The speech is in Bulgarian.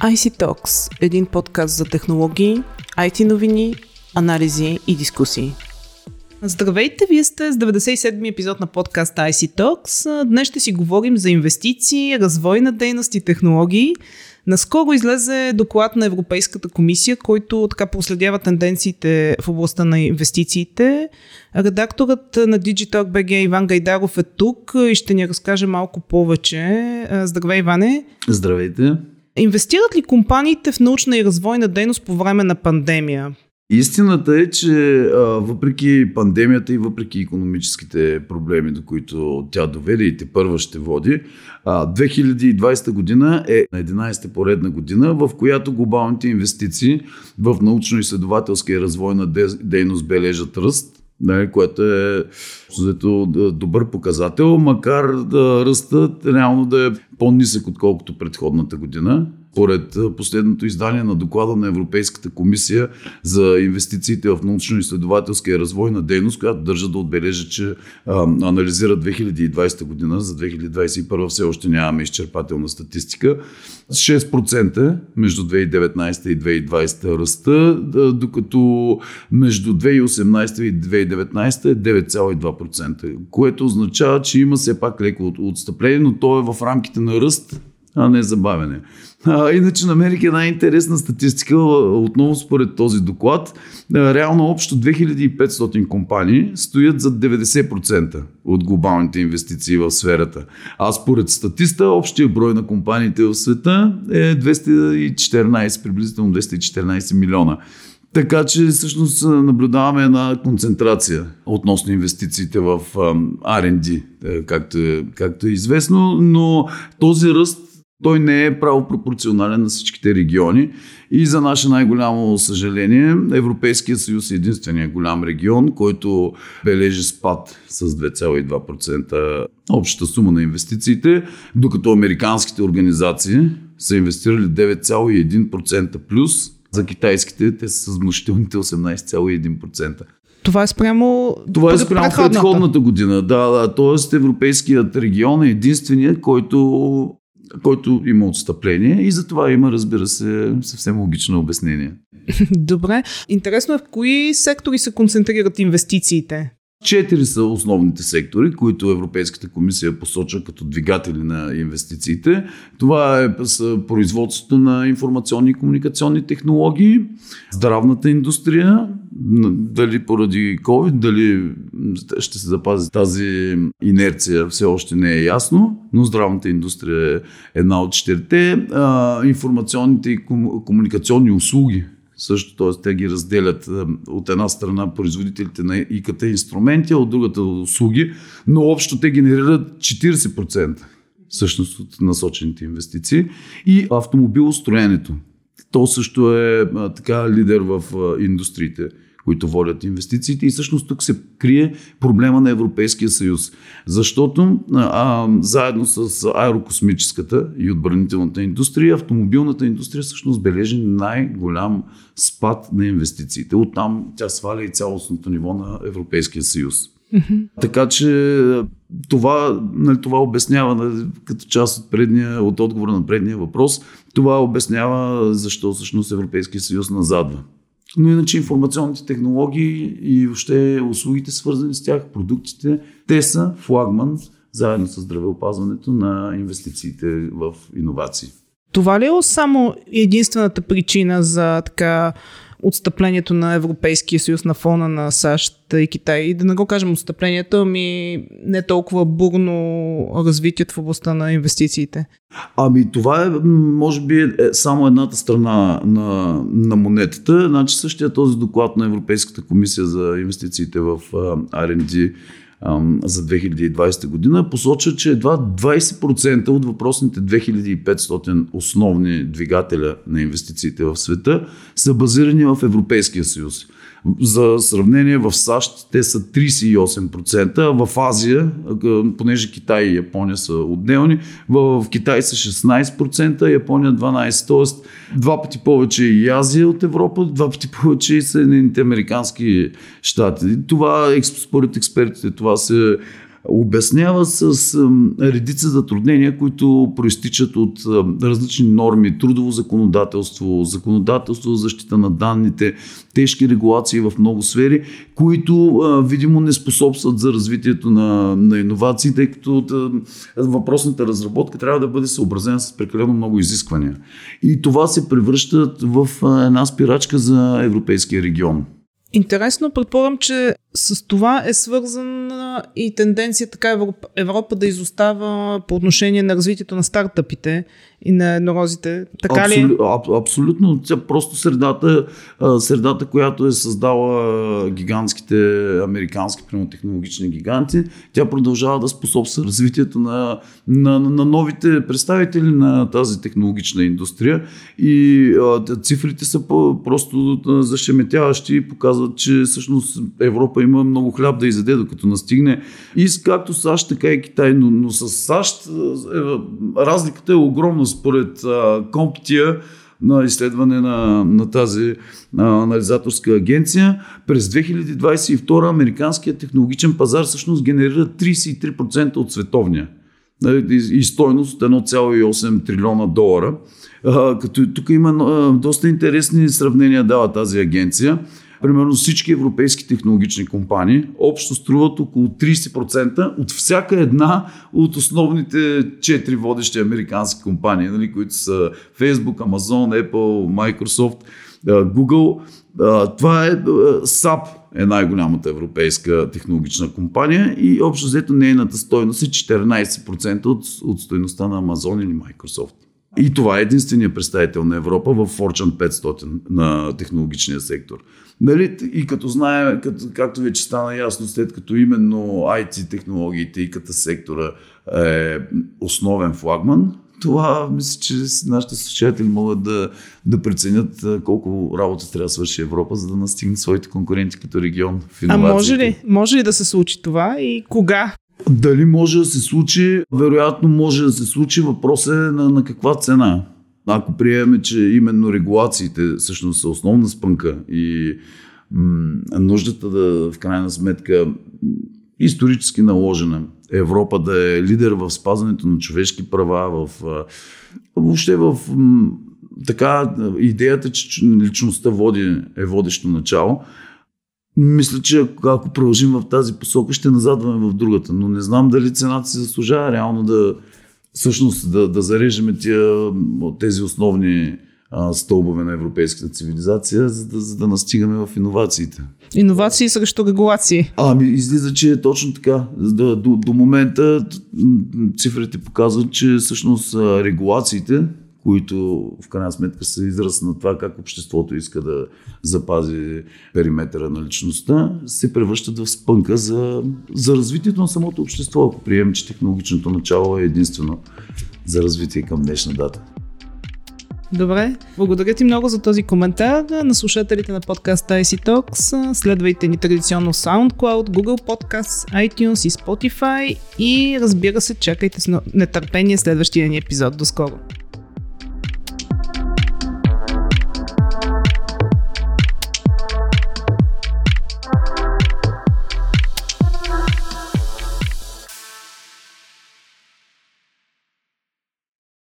IC Talks – един подкаст за технологии, IT новини, анализи и дискусии. Здравейте, вие сте с 97-ми епизод на подкаста IC Talks. Днес ще си говорим за инвестиции, развой на дейност и технологии. Наскоро излезе доклад на Европейската комисия, който така проследява тенденциите в областта на инвестициите. Редакторът на Digital BG Иван Гайдаров е тук и ще ни разкаже малко повече. Здравей, Иване! Здравейте! Инвестират ли компаниите в научна и развойна дейност по време на пандемия? Истината е, че а, въпреки пандемията и въпреки економическите проблеми, до които тя доведе и те първа ще води, а, 2020 година е 11-та поредна година, в която глобалните инвестиции в научно-изследователска и развойна дейност бележат ръст нали, което е зато, добър показател, макар да ръстът реално да е по-нисък отколкото предходната година. Според последното издание на доклада на Европейската комисия за инвестициите в научно-изследователска и развойна дейност, която държа да отбележа, че а, анализира 2020 година, за 2021 все още нямаме изчерпателна статистика, 6% между 2019 и 2020 ръста, докато между 2018 и 2019 е 9,2%, което означава, че има все пак леко отстъпление, но то е в рамките на ръст, а не забавяне. А, иначе намерих една интересна статистика, отново според този доклад. Реално общо 2500 компании стоят за 90% от глобалните инвестиции в сферата. А според статиста, общия брой на компаниите в света е 214, приблизително 214 милиона. Така че всъщност наблюдаваме една концентрация относно инвестициите в R&D, е, както е, както е известно, но този ръст той не е право пропорционален на всичките региони и за наше най-голямо съжаление Европейския съюз е единствения голям регион, който бележи спад с 2,2% общата сума на инвестициите, докато американските организации са инвестирали 9,1% плюс, за китайските те са с внушителните 18,1%. Това е спрямо. Това е спрямо предходната, предходната година. Да, да. Тоест, Европейският регион е единственият, който който има отстъпление и за това има, разбира се, съвсем логично обяснение. Добре. Интересно е в кои сектори се концентрират инвестициите? Четири са основните сектори, които Европейската комисия посочва като двигатели на инвестициите. Това е производството на информационни и комуникационни технологии, здравната индустрия, дали поради COVID, дали ще се запази тази инерция, все още не е ясно, но здравната индустрия е една от четирите. Информационните и комуникационни услуги също, т.е. те ги разделят от една страна производителите на ИКТ инструменти, а от другата услуги, но общо те генерират 40% всъщност от насочените инвестиции и автомобилостроенето. То също е така лидер в индустриите които водят инвестициите. И всъщност тук се крие проблема на Европейския съюз. Защото а, заедно с аерокосмическата и отбранителната индустрия, автомобилната индустрия всъщност бележи най-голям спад на инвестициите. Оттам тя сваля и цялостното ниво на Европейския съюз. Mm-hmm. Така че това, нали, това обяснява нали, като част от, предния, от отговора на предния въпрос, това обяснява защо всъщност Европейския съюз назадва. Но иначе информационните технологии и въобще услугите свързани с тях, продуктите, те са флагман заедно с здравеопазването на инвестициите в иновации. Това ли е само единствената причина за така отстъплението на Европейския съюз на фона на САЩ и Китай. И да не го кажем отстъплението, ами не толкова бурно развитие в областта на инвестициите. Ами това е, може би, е само едната страна на, на монетата. Значи същия този доклад на Европейската комисия за инвестициите в R&D за 2020 година посочва, че едва 20% от въпросните 2500 основни двигателя на инвестициите в света са базирани в Европейския съюз. За сравнение в САЩ те са 38%, а в Азия, понеже Китай и Япония са отделни, в Китай са 16%, а Япония 12%. Тоест два пъти повече и Азия от Европа, два пъти повече и Съединените Американски щати. Това според експертите това се обяснява с редица затруднения, които проистичат от различни норми, трудово законодателство, законодателство за защита на данните, тежки регулации в много сфери, които видимо не способстват за развитието на, на иновации, тъй като въпросната разработка трябва да бъде съобразена с прекалено много изисквания. И това се превръща в една спирачка за европейския регион. Интересно, предполагам, че с това е свързана и тенденция така Европа, Европа да изостава по отношение на развитието на стартъпите и на еднорозите. Така Абсолю, ли? Аб, абсолютно. Тя просто средата, средата, която е създала гигантските американски технологични гиганти, тя продължава да способства развитието на, на, на новите представители на тази технологична индустрия и цифрите са просто зашеметяващи и показват, че всъщност Европа има много хляб да изяде, докато настигне и както САЩ, така и Китай. Но, но с САЩ е, разликата е огромна според Комптия на изследване на, на тази а, анализаторска агенция. През 2022 американският технологичен пазар всъщност генерира 33% от световния нали, и стойност 1,8 трилиона долара. А, като тук има а, доста интересни сравнения дава тази агенция. Примерно всички европейски технологични компании общо струват около 30% от всяка една от основните четири водещи американски компании, нали, които са Facebook, Amazon, Apple, Microsoft, Google. Това е SAP е най-голямата европейска технологична компания и общо взето нейната стойност е 14% от, от стойността на Amazon или Microsoft. И това е единствения представител на Европа в Fortune 500 на технологичния сектор. Нали, и като знаем, като, както вече стана ясно, след като именно IT технологиите и като сектора е основен флагман, това мисля, че нашите слушатели могат да, да преценят колко работа трябва да свърши Европа, за да настигне своите конкуренти като регион в А може ли, може ли да се случи това и кога? Дали може да се случи? Вероятно може да се случи. Въпрос е на, на каква цена. Ако приемем, че именно регулациите всъщност са основна спънка и м- нуждата да в крайна сметка исторически наложена Европа да е лидер в спазването на човешки права, в въобще в така идеята, че личността води, е водещо начало. Мисля, че ако продължим в тази посока, ще назадваме в другата. Но не знам дали цената си заслужава реално да всъщност да, да зарежеме тия, тези основни а, стълбове на европейската цивилизация, за да, за да настигаме в иновациите. Иновации срещу регулации. Ами, излиза, че е точно така. До, до, до момента цифрите показват, че всъщност регулациите които в крайна сметка са израз на това как обществото иска да запази периметъра на личността, се превръщат в спънка за, за развитието на самото общество, ако приемем, че технологичното начало е единствено за развитие към днешна дата. Добре, благодаря ти много за този коментар. На слушателите на подкаста IC Talks следвайте ни традиционно SoundCloud, Google Podcasts, iTunes и Spotify и разбира се, чакайте с нетърпение следващия ни епизод. До скоро!